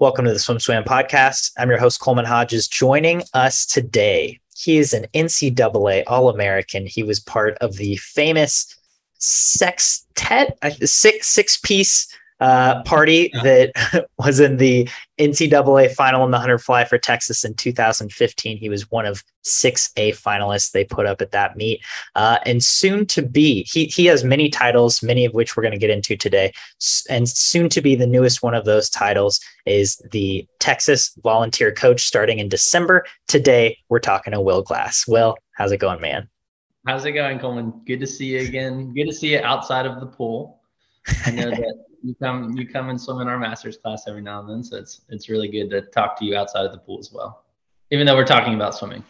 Welcome to the SwimSwam podcast. I'm your host, Coleman Hodges. Joining us today, he is an NCAA All American. He was part of the famous sextet, six six piece uh, party that was in the NCAA final in the 100 fly for Texas in 2015. He was one of six A finalists they put up at that meet. Uh, and soon to be, he, he has many titles, many of which we're going to get into today. And soon to be the newest one of those titles is the Texas volunteer coach starting in December. Today, we're talking to Will Glass. Will, how's it going, man? How's it going, Coleman? Good to see you again. Good to see you outside of the pool. I know that you come you come and swim in our masters class every now and then, so it's it's really good to talk to you outside of the pool as well, even though we're talking about swimming.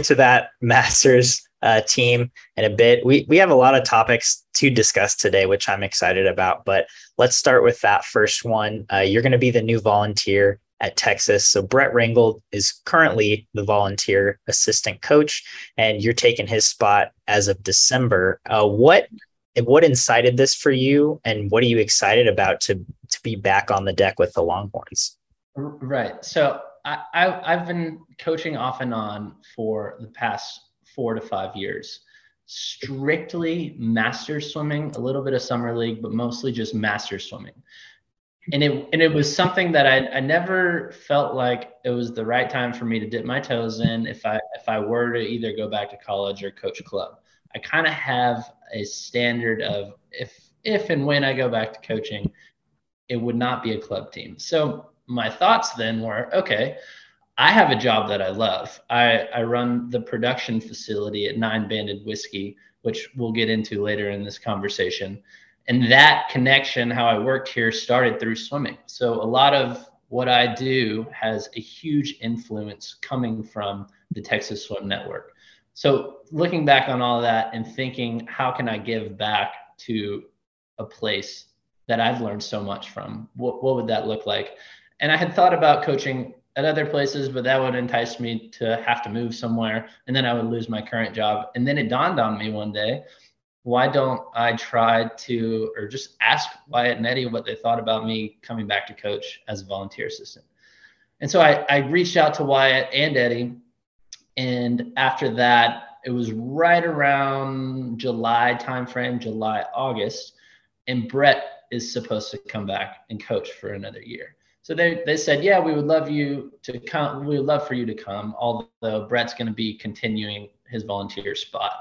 Get to that Masters uh, team in a bit. We we have a lot of topics to discuss today, which I'm excited about. But let's start with that first one. Uh, you're going to be the new volunteer at Texas. So Brett Ringgold is currently the volunteer assistant coach, and you're taking his spot as of December. Uh, what what incited this for you, and what are you excited about to to be back on the deck with the Longhorns? Right. So I, I I've been coaching off and on for the past four to five years. Strictly master swimming, a little bit of summer league, but mostly just master swimming. And it and it was something that I, I never felt like it was the right time for me to dip my toes in if I if I were to either go back to college or coach club. I kind of have a standard of if if and when I go back to coaching, it would not be a club team. So my thoughts then were okay i have a job that i love i, I run the production facility at nine banded whiskey which we'll get into later in this conversation and that connection how i worked here started through swimming so a lot of what i do has a huge influence coming from the texas swim network so looking back on all that and thinking how can i give back to a place that I've learned so much from. What, what would that look like? And I had thought about coaching at other places, but that would entice me to have to move somewhere, and then I would lose my current job. And then it dawned on me one day, why don't I try to, or just ask Wyatt and Eddie what they thought about me coming back to coach as a volunteer assistant? And so I, I reached out to Wyatt and Eddie, and after that, it was right around July timeframe, July August, and Brett is supposed to come back and coach for another year. So they, they said, yeah, we would love you to come. We would love for you to come, although Brett's going to be continuing his volunteer spot.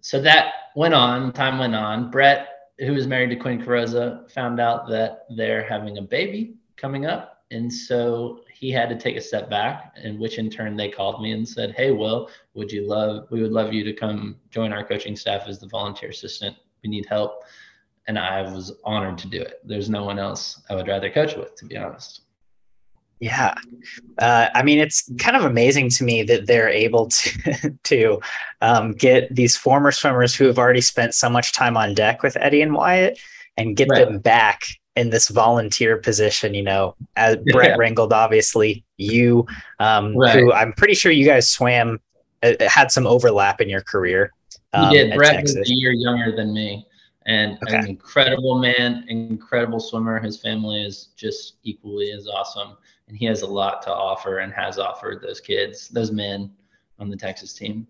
So that went on, time went on. Brett, who is married to Quinn Carrozza, found out that they're having a baby coming up. And so he had to take a step back, and which in turn they called me and said, Hey, Will, would you love, we would love you to come join our coaching staff as the volunteer assistant. We need help and I was honored to do it. There's no one else I would rather coach with, to be honest. Yeah, uh, I mean, it's kind of amazing to me that they're able to to um, get these former swimmers who have already spent so much time on deck with Eddie and Wyatt and get right. them back in this volunteer position. You know, as yeah. Brett Ringgold, obviously, you, um, right. who I'm pretty sure you guys swam, uh, had some overlap in your career. Um, you did. Brett Texas. was a year younger than me and okay. an incredible man, incredible swimmer. His family is just equally as awesome, and he has a lot to offer and has offered those kids, those men on the Texas team.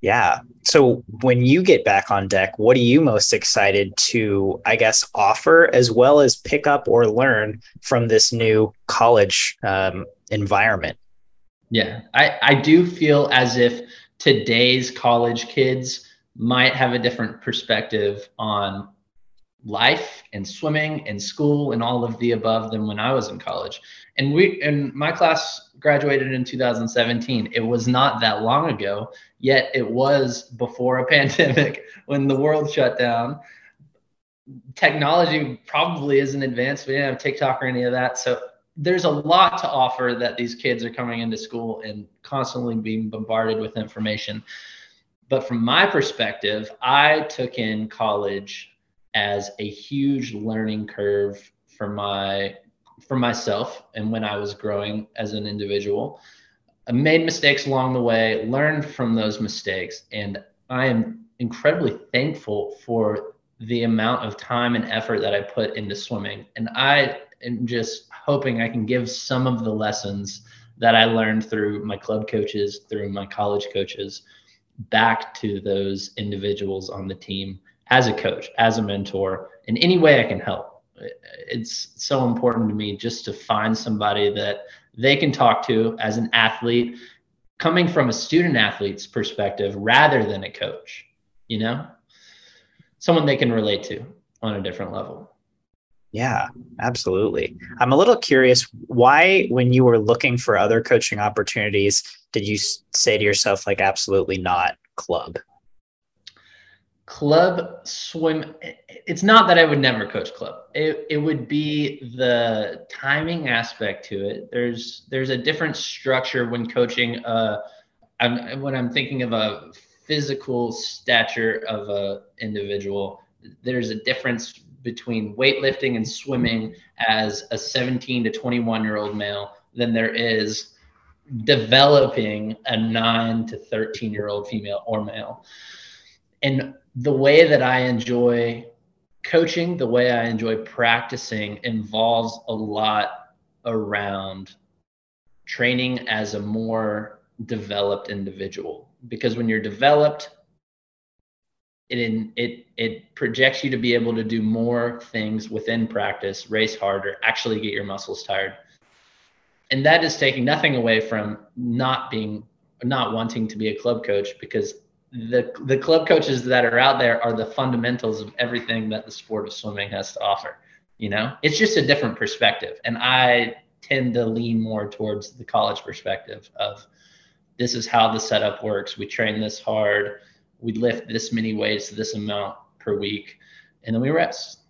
Yeah. So when you get back on deck, what are you most excited to, I guess, offer as well as pick up or learn from this new college um, environment? Yeah, I, I do feel as if today's college kids might have a different perspective on life and swimming and school and all of the above than when I was in college. And we and my class graduated in 2017. It was not that long ago, yet it was before a pandemic when the world shut down. Technology probably isn't advanced. We didn't have TikTok or any of that. So there's a lot to offer that these kids are coming into school and constantly being bombarded with information but from my perspective, I took in college as a huge learning curve for my for myself and when I was growing as an individual. I made mistakes along the way, learned from those mistakes, and I am incredibly thankful for the amount of time and effort that I put into swimming. And I am just hoping I can give some of the lessons that I learned through my club coaches, through my college coaches, back to those individuals on the team as a coach, as a mentor, in any way I can help. It's so important to me just to find somebody that they can talk to as an athlete, coming from a student athlete's perspective rather than a coach, you know? Someone they can relate to on a different level. Yeah, absolutely. I'm a little curious why, when you were looking for other coaching opportunities, did you say to yourself, like, absolutely not club? Club swim, it's not that I would never coach club. It, it would be the timing aspect to it. There's there's a different structure when coaching. Uh, I'm, when I'm thinking of a physical stature of a individual, there's a difference between weightlifting and swimming as a 17 to 21 year old male than there is developing a 9 to 13 year old female or male. And the way that I enjoy coaching, the way I enjoy practicing involves a lot around training as a more developed individual. Because when you're developed, it it it projects you to be able to do more things within practice, race harder, actually get your muscles tired. And that is taking nothing away from not being not wanting to be a club coach because the the club coaches that are out there are the fundamentals of everything that the sport of swimming has to offer. You know, it's just a different perspective, and I tend to lean more towards the college perspective of this is how the setup works. We train this hard we lift this many weights, to this amount per week, and then we rest.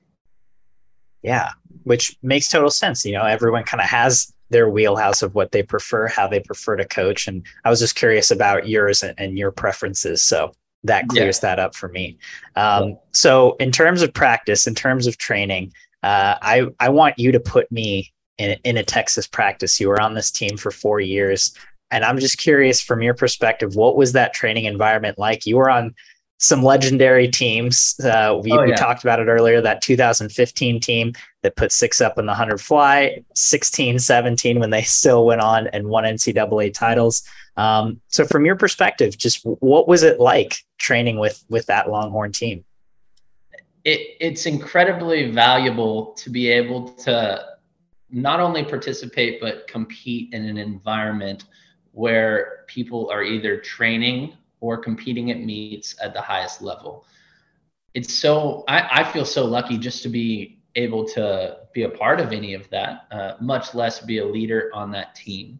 Yeah, which makes total sense. You know, everyone kind of has their wheelhouse of what they prefer, how they prefer to coach. And I was just curious about yours and, and your preferences. So that clears yeah. that up for me. Um, yeah. So, in terms of practice, in terms of training, uh, I I want you to put me in in a Texas practice. You were on this team for four years. And I'm just curious from your perspective, what was that training environment like? You were on some legendary teams. Uh, we, oh, yeah. we, talked about it earlier that 2015 team that put six up in the 100 fly, 16, 17 when they still went on and won NCAA titles. Um, so, from your perspective, just what was it like training with with that Longhorn team? It, it's incredibly valuable to be able to not only participate but compete in an environment where people are either training or competing at meets at the highest level. It's so, I, I feel so lucky just to be able to be a part of any of that, uh, much less be a leader on that team.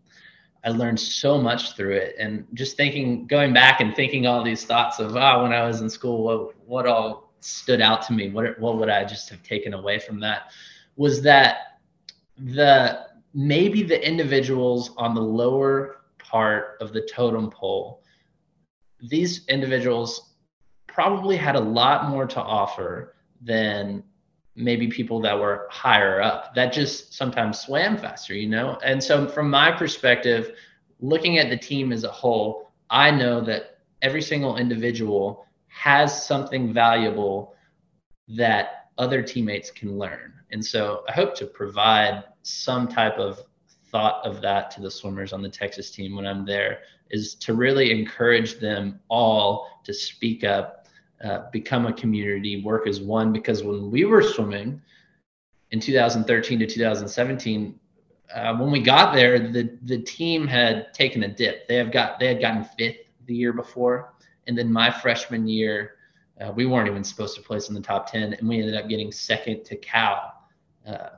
I learned so much through it. And just thinking, going back and thinking all these thoughts of, oh, when I was in school, what, what all stood out to me? What, what would I just have taken away from that? Was that the maybe the individuals on the lower part of the totem pole, these individuals probably had a lot more to offer than maybe people that were higher up that just sometimes swam faster, you know? And so, from my perspective, looking at the team as a whole, I know that every single individual has something valuable that other teammates can learn. And so, I hope to provide some type of thought of that to the swimmers on the Texas team when I'm there is to really encourage them all to speak up, uh, become a community, work as one. Because when we were swimming in 2013 to 2017, uh, when we got there, the the team had taken a dip. They have got they had gotten fifth the year before, and then my freshman year, uh, we weren't even supposed to place in the top 10, and we ended up getting second to Cal. Uh,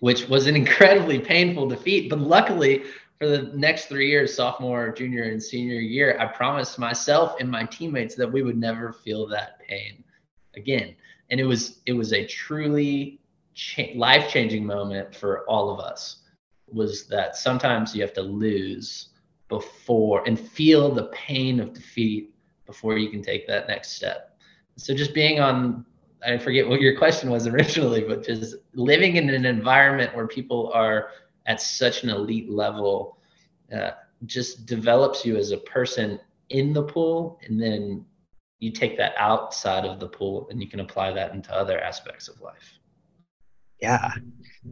which was an incredibly painful defeat. But luckily, for the next three years, sophomore, junior, and senior year, I promised myself and my teammates that we would never feel that pain again. And it was it was a truly cha- life changing moment for all of us. Was that sometimes you have to lose before and feel the pain of defeat before you can take that next step. So just being on, I forget what your question was originally, but just living in an environment where people are at such an elite level uh, just develops you as a person in the pool. And then you take that outside of the pool and you can apply that into other aspects of life. Yeah.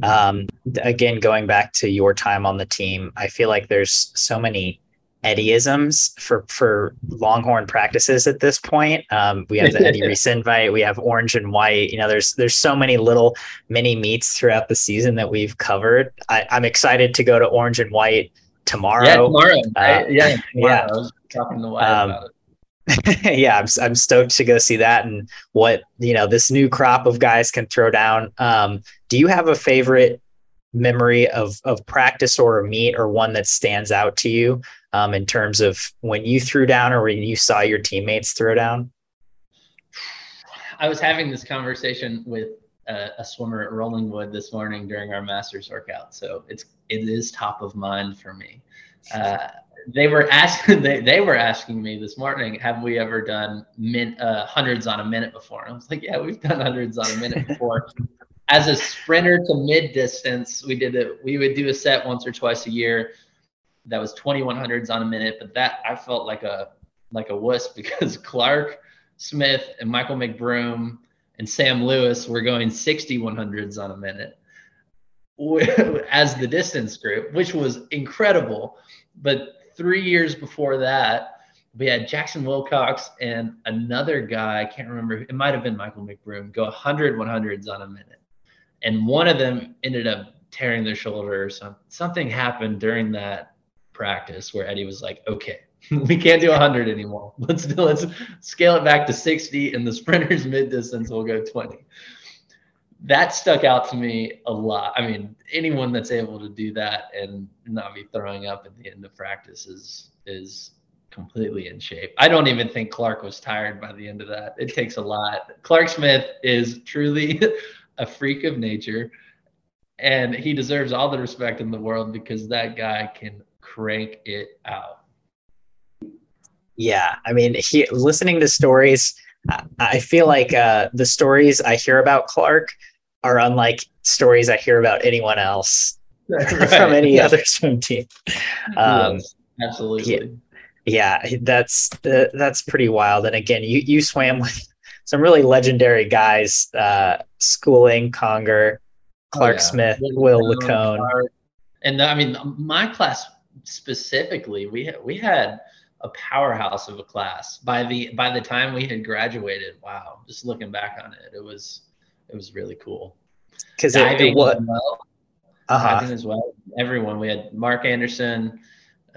Um, again, going back to your time on the team, I feel like there's so many Eddieisms for for Longhorn practices at this point. Um, we have the Eddie Reese invite, we have orange and white. You know, there's there's so many little mini meets throughout the season that we've covered. I, am excited to go to orange and white tomorrow. Yeah, tomorrow. Uh, yeah, tomorrow. yeah. Talking to Wyatt um, about it. yeah, I'm, I'm stoked to go see that and what you know this new crop of guys can throw down. Um, do you have a favorite memory of of practice or a meet or one that stands out to you um, in terms of when you threw down or when you saw your teammates throw down? I was having this conversation with a, a swimmer at Rollingwood this morning during our masters workout, so it's it is top of mind for me. Uh, they were asking they, they were asking me this morning have we ever done min, uh, hundreds on a minute before and i was like yeah we've done hundreds on a minute before as a sprinter to mid distance we did it we would do a set once or twice a year that was 2100s on a minute but that i felt like a like a wuss because clark smith and michael mcbroom and sam lewis were going 6100s on a minute as the distance group which was incredible but three years before that, we had Jackson Wilcox and another guy, I can't remember, it might have been Michael McBroom, go 100 100s on a minute. And one of them ended up tearing their shoulder or something. Something happened during that practice where Eddie was like, okay, we can't do 100 anymore. Let's do, let's scale it back to 60 and the sprinters mid distance will go 20 that stuck out to me a lot. I mean, anyone that's able to do that and not be throwing up at the end of practice is is completely in shape. I don't even think Clark was tired by the end of that. It takes a lot. Clark Smith is truly a freak of nature and he deserves all the respect in the world because that guy can crank it out. Yeah, I mean, he listening to stories I feel like uh, the stories I hear about Clark are unlike stories I hear about anyone else right. from any yeah. other swim team. Um, yes, absolutely. Yeah, yeah, that's uh, that's pretty wild. And again, you you swam with some really legendary guys: uh, Schooling, Conger, Clark oh, yeah. Smith, Will Licon. And I mean, my class specifically, we had, we had a powerhouse of a class by the by the time we had graduated. Wow, just looking back on it, it was it was really cool. Because it, it was well, uh-huh. as well. Everyone we had Mark Anderson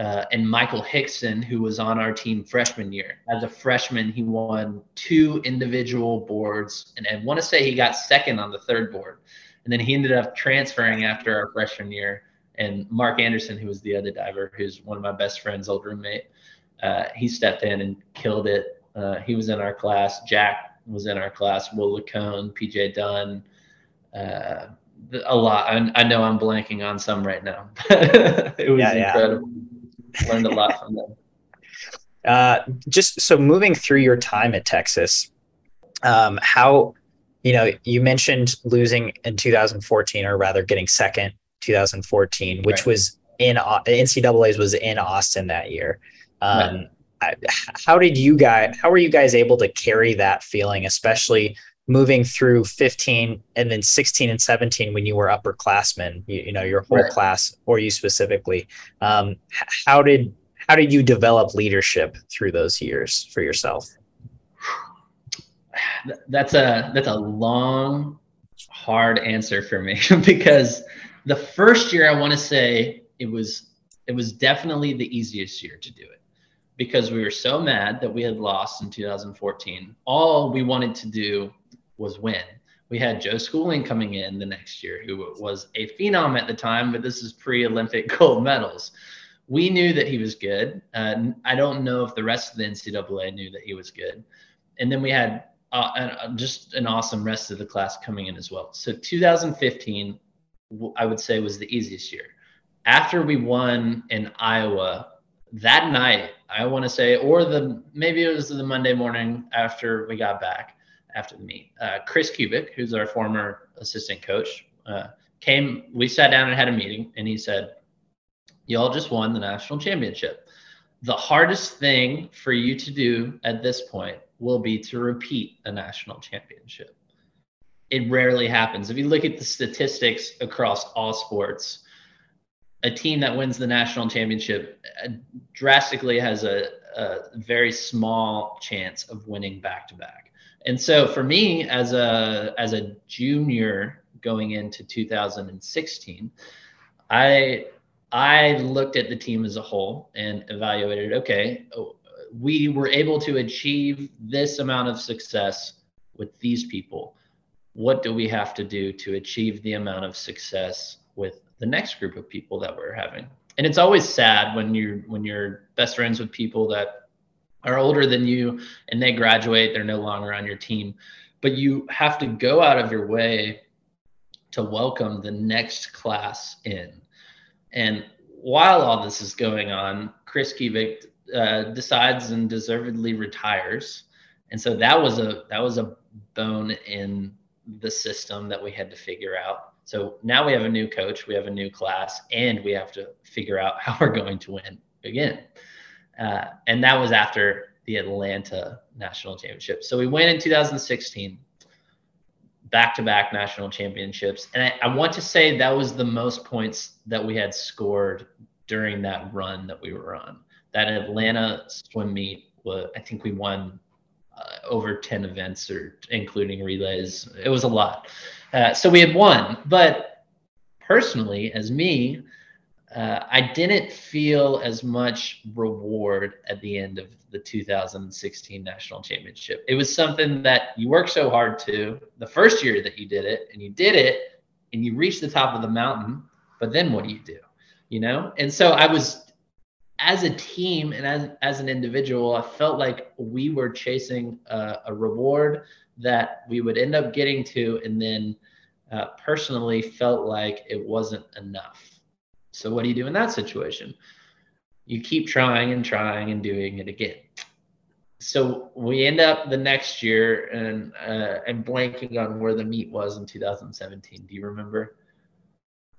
uh, and Michael Hixon, who was on our team freshman year. As a freshman, he won two individual boards, and I want to say he got second on the third board. And then he ended up transferring after our freshman year. And Mark Anderson, who was the other diver, who's one of my best friends, old roommate, uh, he stepped in and killed it. Uh, he was in our class. Jack was in our class. Will Licon, PJ Dunne, uh, a lot. I, I, know I'm blanking on some right now. it was yeah, incredible. Yeah. Learned a lot from them. Uh, just so moving through your time at Texas, um, how you know you mentioned losing in 2014, or rather getting second 2014, which right. was in NCAA's was in Austin that year. Um, right. how did you guys? How were you guys able to carry that feeling, especially moving through 15 and then 16 and 17 when you were upperclassmen? You, you know, your whole right. class or you specifically. Um, how did how did you develop leadership through those years for yourself? That's a that's a long, hard answer for me because the first year I want to say it was it was definitely the easiest year to do it because we were so mad that we had lost in 2014. All we wanted to do was when We had Joe Schooling coming in the next year, who was a phenom at the time, but this is pre Olympic gold medals. We knew that he was good. Uh, I don't know if the rest of the NCAA knew that he was good. And then we had uh, uh just an awesome rest of the class coming in as well. So 2015, I would say, was the easiest year. After we won in Iowa that night, I want to say, or the maybe it was the Monday morning after we got back after the meet. Uh, Kris Kubik, who's our former assistant coach, uh, came. We sat down and had a meeting, and he said, "Y'all just won the national championship. The hardest thing for you to do at this point will be to repeat a national championship. It rarely happens. If you look at the statistics across all sports." a team that wins the national championship uh, drastically has a, a very small chance of winning back to back. And so for me as a as a junior going into 2016, I I looked at the team as a whole and evaluated okay, oh, we were able to achieve this amount of success with these people. What do we have to do to achieve the amount of success with the next group of people that we're having. And it's always sad when you're when you're best friends with people that are older than you and they graduate, they're no longer on your team. But you have to go out of your way to welcome the next class in. And while all this is going on, Kris Kubik uh, decides and deservedly retires. And so that was a that was a bone in the system that we had to figure out. So now we have a new coach, we have a new class, and we have to figure out how we're going to win again. Uh, and that was after the Atlanta National Championship. So we went in 2016, back to back national championships. And I, I, want to say that was the most points that we had scored during that run that we were on. That Atlanta swim meet, was, I think we won uh, over 10 events or including relays. It was a lot. Uh, so we had won. But personally, as me, uh, I didn't feel as much reward at the end of the 2016 national championship. It was something that you worked so hard to the first year that you did it, and you did it, and you reached the top of the mountain. But then what do you do? You know? And so I was, as a team and as, as an individual, I felt like we were chasing a, a reward that we would end up getting to and then uh, personally felt like it wasn't enough. So, what do you do in that situation? You keep trying and trying and doing it again. So we end up the next year and uh, and blanking on where the meet was in 2017. Do you remember?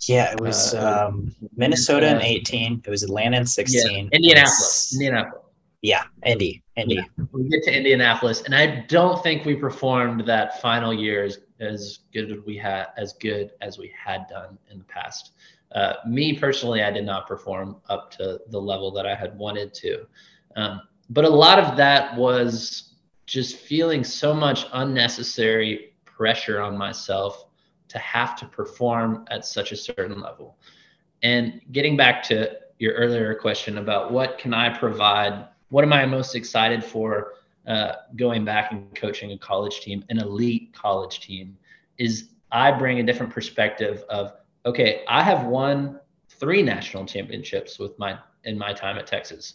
Yeah, it was uh, um, Minnesota in 18. It was Atlanta in 16. Yeah, Indianapolis. Indianapolis. Yeah, Indy, Indy. Yeah, we get to Indianapolis, and I don't think we performed that final year as, good as we had as good as we had done in the past. Uh, me personally, I did not perform up to the level that I had wanted to, um, but a lot of that was just feeling so much unnecessary pressure on myself to have to perform at such a certain level. And getting back to your earlier question about what can I provide what am I most excited for uh, going back and coaching a college team, an elite college team, is I bring a different perspective of okay, I have won three national championships with my in my time at Texas.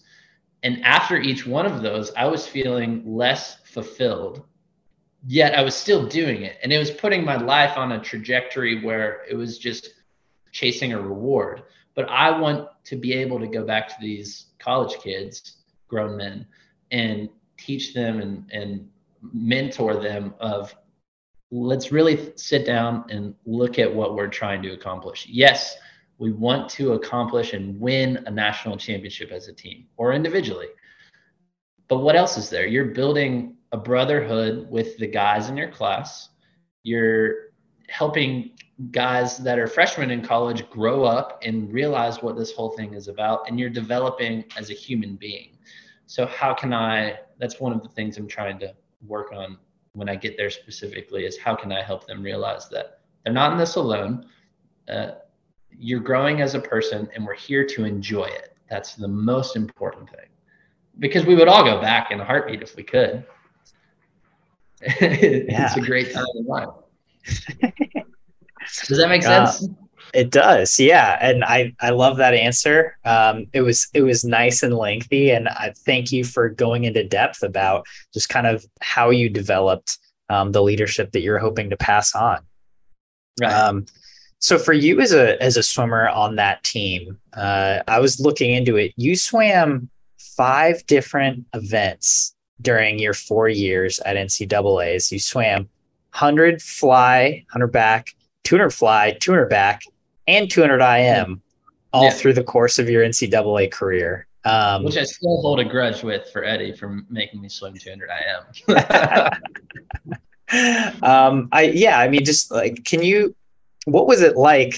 And after each one of those, I was feeling less fulfilled. Yet I was still doing it. And it was putting my life on a trajectory where it was just chasing a reward. But I want to be able to go back to these college kids grown men and teach them and, and mentor them of let's really sit down and look at what we're trying to accomplish. Yes, we want to accomplish and win a national championship as a team or individually. But what else is there? You're building a brotherhood with the guys in your class. You're helping guys that are freshmen in college grow up and realize what this whole thing is about. And you're developing as a human being so how can i that's one of the things i'm trying to work on when i get there specifically is how can i help them realize that they're not in this alone. Uh, you're growing as a person and we're here to enjoy it. That's the most important thing. Because we would all go back in a heartbeat if we could. It's a great time in life. Does that make sense? uh, it does, yeah, and I I love that answer. Um, it was it was nice and lengthy, and I thank you for going into depth about just kind of how you developed um, the leadership that you're hoping to pass on. Right. Um, So for you as a as a swimmer on that team, uh, I was looking into it. You swam five different events during your four years at NCAA's. You swam 100 fly, 100 back, 200 fly, 200 back, and 200 IM all yeah. through the course of your NCAA career. Um, Which I still hold a grudge with for Eddie for making me swim 200 IM. um, I yeah, I mean, just like, can you? What was it like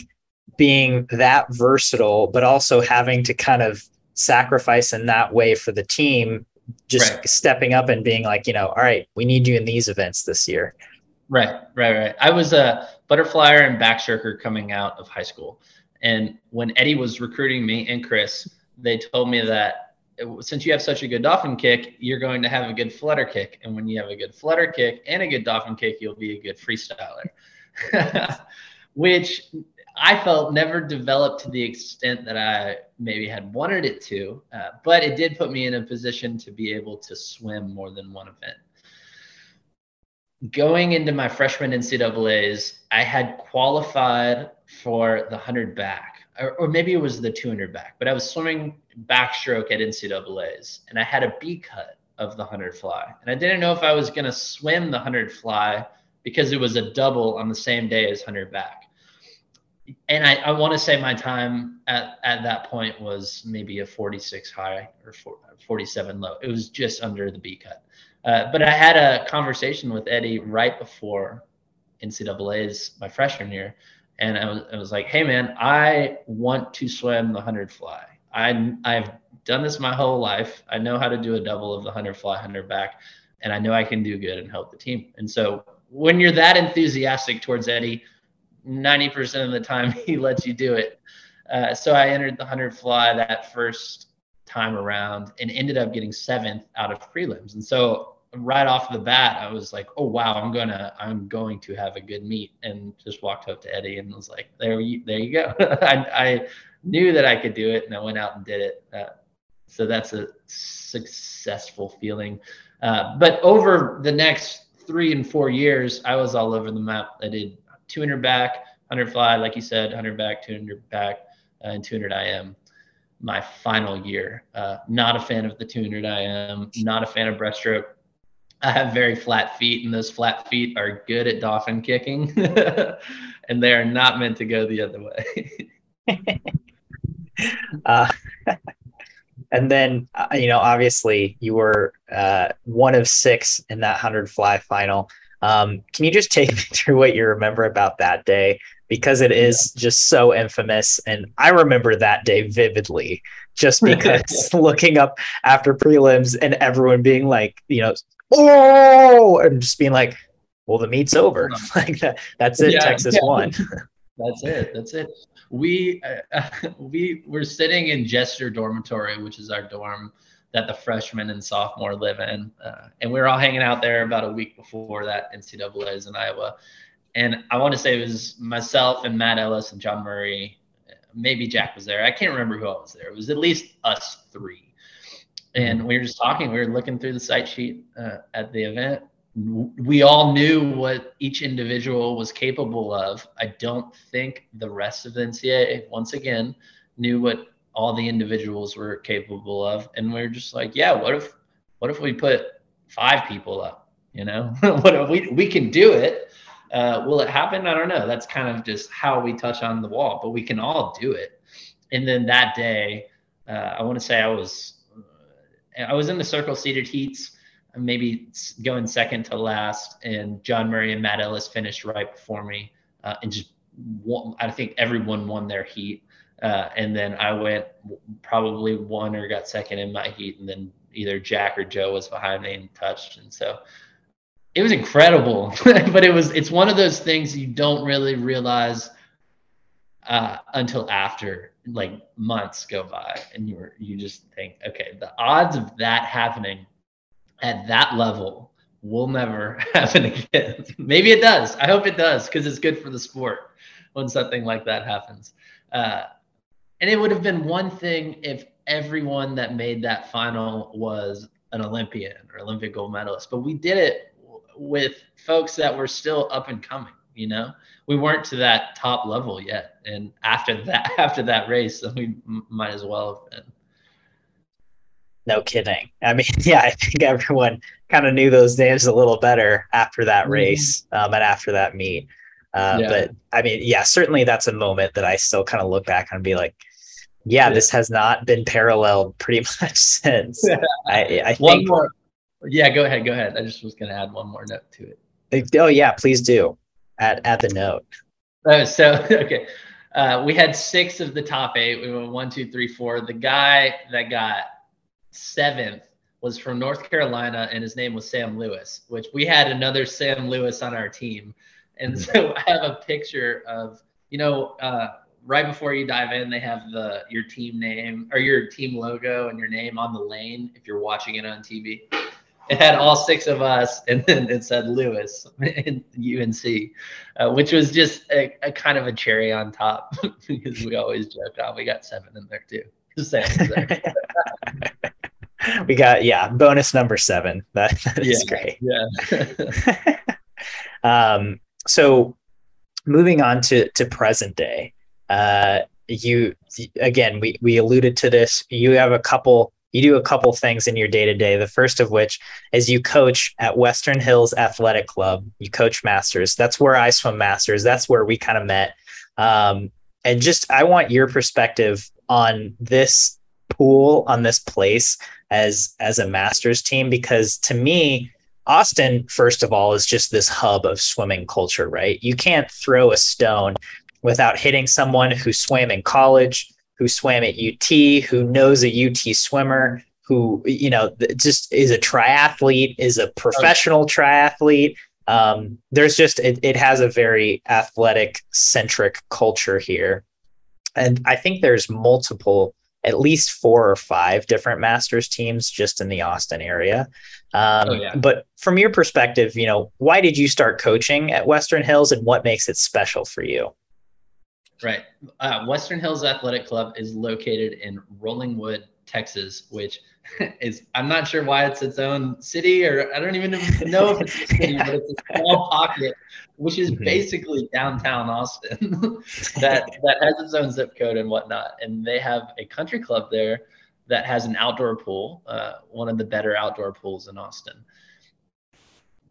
being that versatile, but also having to kind of sacrifice in that way for the team? Just right. stepping up and being like, you know, all right, we need you in these events this year. Right, right, right. I was a butterflyer and backstroker coming out of high school. And when Eddie was recruiting me and Chris, they told me that since you have such a good dolphin kick, you're going to have a good flutter kick. And when you have a good flutter kick and a good dolphin kick, you'll be a good freestyler, which I felt never developed to the extent that I maybe had wanted it to. Uh, but it did put me in a position to be able to swim more than one event. Going into my freshman NCAAs, I had qualified for the 100 back or, or maybe it was the 200 back, but I was swimming backstroke at NCAA's and I had a B cut of the 100 fly. And I didn't know if I was going to swim the 100 fly because it was a double on the same day as 100 back. And I, I want to say my time at, at that point was maybe a 46 high or 47 low. It was just under the B cut. Uh, but I had a conversation with Eddie right before NCAA's my freshman year and I was, I was like, hey man, I want to swim the hundred fly. I I've done this my whole life. I know how to do a double of the hundred fly, hundred back, and I know I can do good and help the team. And so when you're that enthusiastic towards Eddie, 90% of the time he lets you do it. Uh, so I entered the hundred fly that first time around and ended up getting seventh out of prelims. And so right off the bat, I was like, "Oh wow, I'm gonna I'm going to have a good meet," and just walked up to Eddie and was like, "There you there you go." I, I, knew that I could do it, and I went out and did it. Uh, so that's a successful feeling. Uh, but over the next three and four years, I was all over the map. I did 200 back, 100 fly, like you said, 100 back, 200 back, uh, and 200 IM my final year. Uh, not a fan of the 200 IM, not a fan of breaststroke. I have very flat feet, and those flat feet are good at dolphin kicking, and they are not meant to go the other way. uh, and then, uh, you know, obviously, you were uh, one of six in that hundred fly final. Um, can you just take me through what you remember about that day? Because it is just so infamous, and I remember that day vividly just because looking up after prelims and everyone being like, you know, oh, and just being like, well, the meet's over. like that, that's it. Yeah, Texas yeah. won. that's it. That's it. We uh, we were sitting in Jester Dormitory, which is our dorm that the freshmen and sophomore live in, uh, and we were all hanging out there about a week before that NCAA's in Iowa. And I want to say it was myself and Matt Ellis and John Murray. Maybe Jack was there. I can't remember who else was there. It was at least us three and we were just talking. We were looking through the psych sheet uh, at the event. We all knew what each individual was capable of. I don't think the rest of the NCAA, once again, knew what all the individuals were capable of, and we are just like, yeah, what if, what if we put five people up? You know, what if we we can do it? Uh, will it happen? I don't know. That's kind of just how we touch on the wall, but we can all do it. And then that day, uh, I want to say I was I was in the circle seeded heats, maybe going second to last, and John Murray and Matt Ellis finished right before me, uh, and just won, I think everyone won their heat, uh, and then I went probably won or got second in my heat, and then either Jack or Joe was behind me and touched, and so it was incredible. but it was it's one of those things you don't really realize uh, until after like months go by and you are you just think okay the odds of that happening at that level will never happen again maybe it does i hope it does because it's good for the sport when something like that happens uh, and it would have been one thing if everyone that made that final was an olympian or olympic gold medalist but we did it with folks that were still up and coming You know, we weren't to that top level yet, and after that, after that race, we might as well have been. No kidding. I mean, yeah, I think everyone kind of knew those names a little better after that mm-hmm. race um, and after that meet. Uh, yeah. But I mean, yeah, certainly that's a moment that I still kind of look back and be like, yeah, yeah, this has not been paralleled pretty much since. I, I one think. More. Yeah, go ahead. Go ahead. I just was going to add one more note to it. Oh yeah, please do. Add add the note. Oh, so okay. Uh, we had six of the top eight. We went one, two, three, four. The guy that got seventh was from North Carolina, and his name was Sam Lewis, which we had another Sam Lewis on our team. And mm-hmm. so I have a picture of, you know, uh, right before you dive in, they have the your team name or your team logo and your name on the lane if you're watching it on TV. It had all six of us, and then it said Lewis and UNC, uh, which was just a, a, kind of a cherry on top because we always joke, "Oh, we got seven in there too." we got yeah bonus number seven. That, that is yeah, great. yeah. Um so moving on to to present day uh you again we we alluded to this. You have a couple you do a couple things in your day to day the first of which is you coach at western hills athletic club. You coach masters. That's where i swim masters. That's where we kind of met. Um and just i want your perspective on this pool on this place as as a masters team because to me austin first of all is just this hub of swimming culture right? You can't throw a stone without hitting someone who swam in college who swam at ut who knows a ut swimmer who you know just is a triathlete is a professional triathlete um, there's just it, it has a very athletic centric culture here and i think there's multiple at least four or five different masters teams just in the Austin area. Um, oh, yeah. But from your perspective, you know, why did you start coaching at Western Hills and what makes it special for you? Right. Uh, Western Hills Athletic Club is located in Rollingwood, Texas, which is, I'm not sure why it's its own city or I don't even know if it's a city, but it's a small pocket which is mm-hmm. basically downtown Austin, that that has its own zip code and whatnot. And they have a country club there that has an outdoor pool, uh, one of the better outdoor pools in Austin.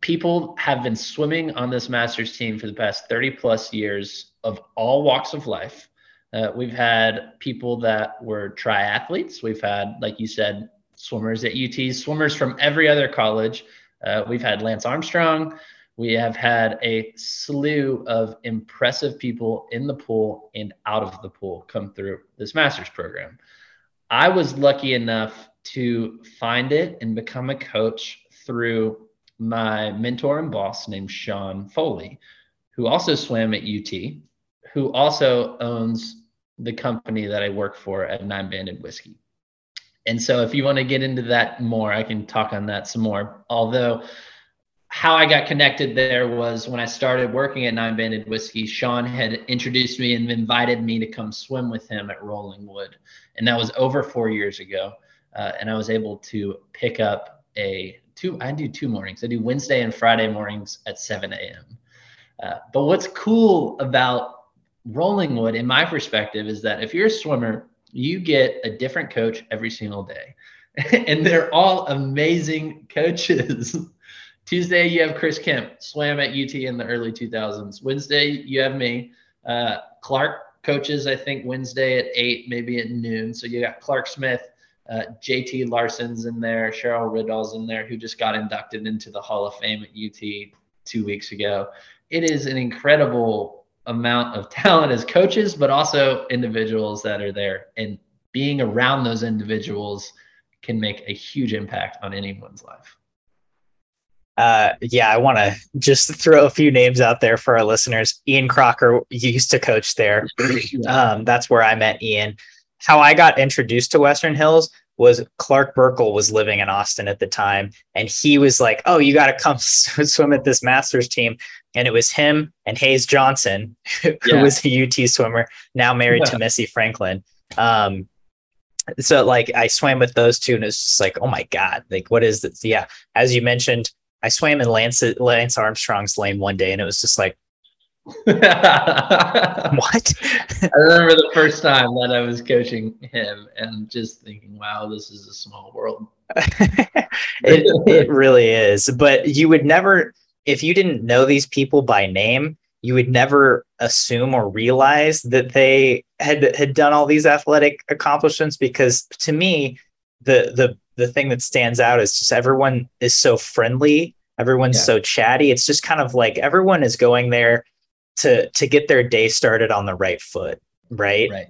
People have been swimming on this Masters team for the past 30 plus years of all walks of life. Uh, we've had people that were triathletes. We've had, like you said, swimmers at UT, swimmers from every other college. Uh, we've had Lance Armstrong we have had a slew of impressive people in the pool and out of the pool come through this master's program. I was lucky enough to find it and become a coach through my mentor and boss named Sean Foley, who also swam at UT, who also owns the company that I work for at Nine Banded Whiskey. And so, if you want to get into that more, I can talk on that some more. Although how I got connected there was when I started working at Nine Banded Whiskey. Sean had introduced me and invited me to come swim with him at Rollingwood, and that was over four years ago. Uh, and I was able to pick up a two. I do two mornings. I do Wednesday and Friday mornings at 7 a.m. Uh, but what's cool about Rollingwood, in my perspective, is that if you're a swimmer, you get a different coach every single day, and they're all amazing coaches. Tuesday, you have Chris Kemp, swam at UT in the early 2000s. Wednesday, you have me. Uh, Clark coaches, I think, Wednesday at 8, maybe at noon. So you got Clark Smith, uh, JT Larson's in there, Cheryl Riddall's in there, who just got inducted into the Hall of Fame at UT two weeks ago. It is an incredible amount of talent as coaches, but also individuals that are there. And being around those individuals can make a huge impact on anyone's life. Uh, yeah, I want to just throw a few names out there for our listeners. Ian Crocker used to coach there. Um, that's where I met Ian. How I got introduced to Western Hills was Clark Burckle was living in Austin at the time, and he was like, "Oh, you got to come swim at this Masters team." And it was him and Hayes Johnson, who yeah. was a UT swimmer, now married yeah. to Missy Franklin. Um, so like I swam with those two, and it's just like, oh my god, like what is this? Yeah, as you mentioned, I swam in Lance Lance Armstrong's lane one day, and it was just like, what? I remember the first time that I was coaching him and just thinking, wow, this is a small world. it, it really is. But you would never, if you didn't know these people by name, you would never assume or realize that they had had done all these athletic accomplishments because to me the the the thing that stands out is just everyone is so friendly everyone's yeah. so chatty it's just kind of like everyone is going there to to get their day started on the right foot right right,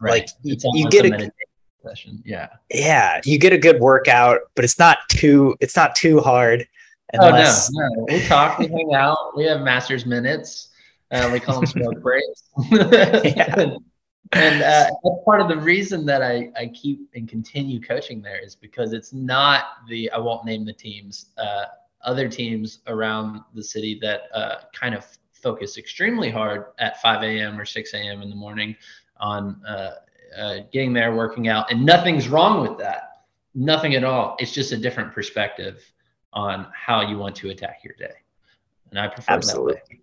right. like you, you get a, a session yeah yeah you get a good workout but it's not too it's not too hard unless... oh no no we talk we hang out we have masters minutes uh, we call them smoke breaks. yeah. and uh, that's part of the reason that I, I keep and continue coaching there is because it's not the I won't name the teams uh, other teams around the city that uh, kind of focus extremely hard at 5 a.m. or 6 a.m. in the morning on uh, uh, getting there, working out, and nothing's wrong with that. Nothing at all. It's just a different perspective on how you want to attack your day, and I prefer Absolutely. that way.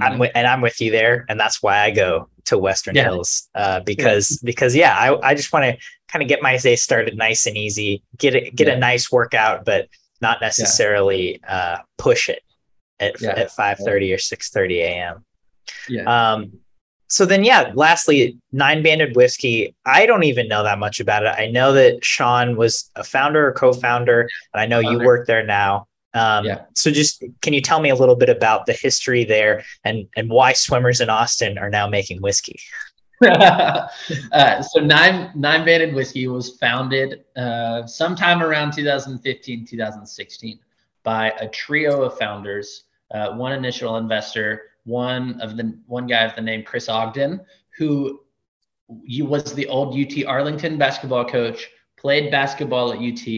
I'm with, and I'm with you there, and that's why I go to Western yeah. Hills uh, because yeah. because yeah, I, I just want to kind of get my day started nice and easy, get it get yeah. a nice workout, but not necessarily uh, push it at at five thirty or six thirty a.m. Yeah. Um. So then, yeah. Lastly, Nine Banded Whiskey. I don't even know that much about it. I know that Sean was a founder or co-founder, and I know founder. you work there now. Um, yeah. So just can you tell me a little bit about the history there and and why swimmers in Austin are now making whiskey? uh, so nine nine banded whiskey was founded uh, sometime around 2015 2016 by a trio of founders uh, one initial investor one of the one guy of the name chris ogden who was the old ut arlington basketball coach played basketball at ut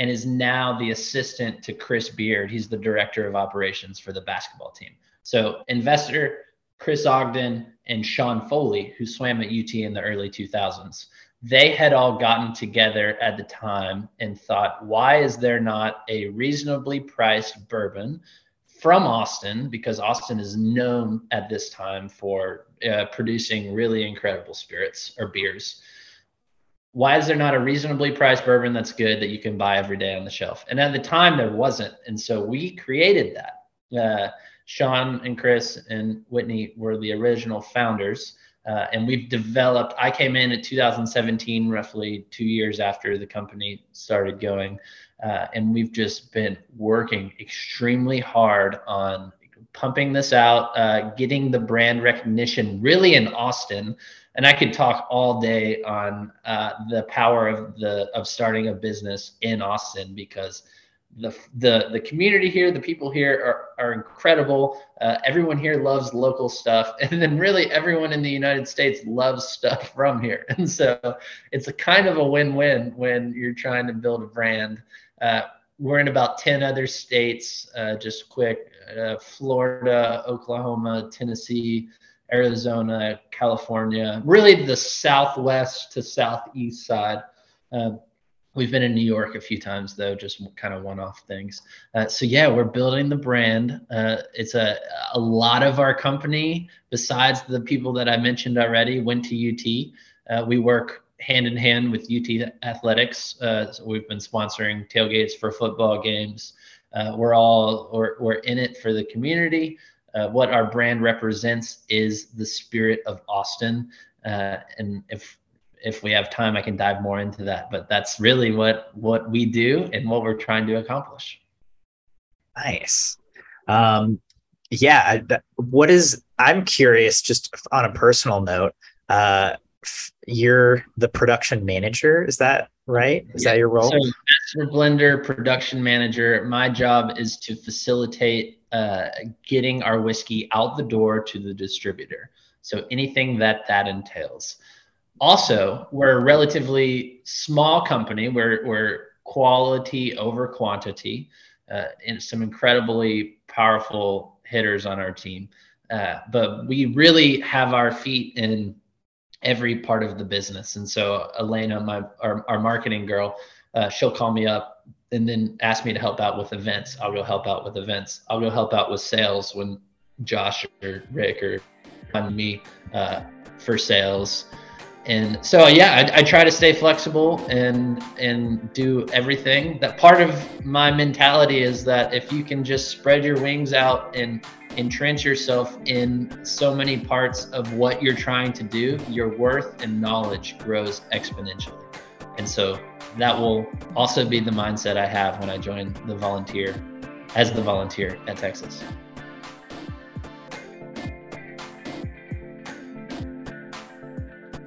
and is now the assistant to Chris Beard. He's the director of operations for the basketball team. So, investor Chris Ogden and Sean Foley, who swam at UT in the early 2000s, they had all gotten together at the time and thought, why is there not a reasonably priced bourbon from Austin? Because Austin is known at this time for uh, producing really incredible spirits or beers why is there not a reasonably priced bourbon that's good that you can buy every day on the shelf? And at the time, there wasn't. And so we created that. Uh, Sean and Chris and Whitney were the original founders. Uh, and we've developed, I came in at 2017, roughly two years after the company started going. Uh, and we've just been working extremely hard on pumping this out, uh, getting the brand recognition really in Austin and I could talk all day on uh, the power of the of starting a business in Austin because the the the community here, the people here are are incredible. Uh, everyone here loves local stuff, and then really everyone in the United States loves stuff from here. And so it's a kind of a win-win when you're trying to build a brand. Uh, we're in about 10 other states, uh, just quick uh, Florida, Oklahoma, Tennessee, Arizona, California, really the southwest to southeast side. Uh, we've been in New York a few times though, just kind of one-off things. Uh, so yeah, we're building the brand. Uh, it's a a lot of our company, besides the people that I mentioned already, went to UT. Uh, we work hand in hand with UT Athletics. Uh, so we've been sponsoring tailgates for football games. Uh, we're all we're, we're in it for the community uh, what our brand represents is the spirit of Austin. And if if we have time, I can dive more into that. But that's really what what we do and what we're trying to accomplish. Nice. Um, yeah. What is? I'm curious. Just on a personal note, uh, you're the production manager. Is that right? Is yeah. that your role? So, master blender production manager. My job is to facilitate uh, getting our whiskey out the door to the distributor. So anything that that entails. Also, we're a relatively small company. We're, we're quality over quantity, uh, and some incredibly powerful hitters on our team. Uh, but we really have our feet in every part of the business. And so Elena, my our, our marketing girl, uh, she'll call me up and then ask me to help out with events. I'll go help out with events. I'll go help out with sales when Josh or Rick or on me uh, for sales. And so yeah, I, I, try to stay flexible and and do everything. That part of my mentality is that if you can just spread your wings out and entrench yourself in so many parts of what you're trying to do, your worth and knowledge grows exponentially. And so that will also be the mindset I have when I join the volunteer as the volunteer at Texas.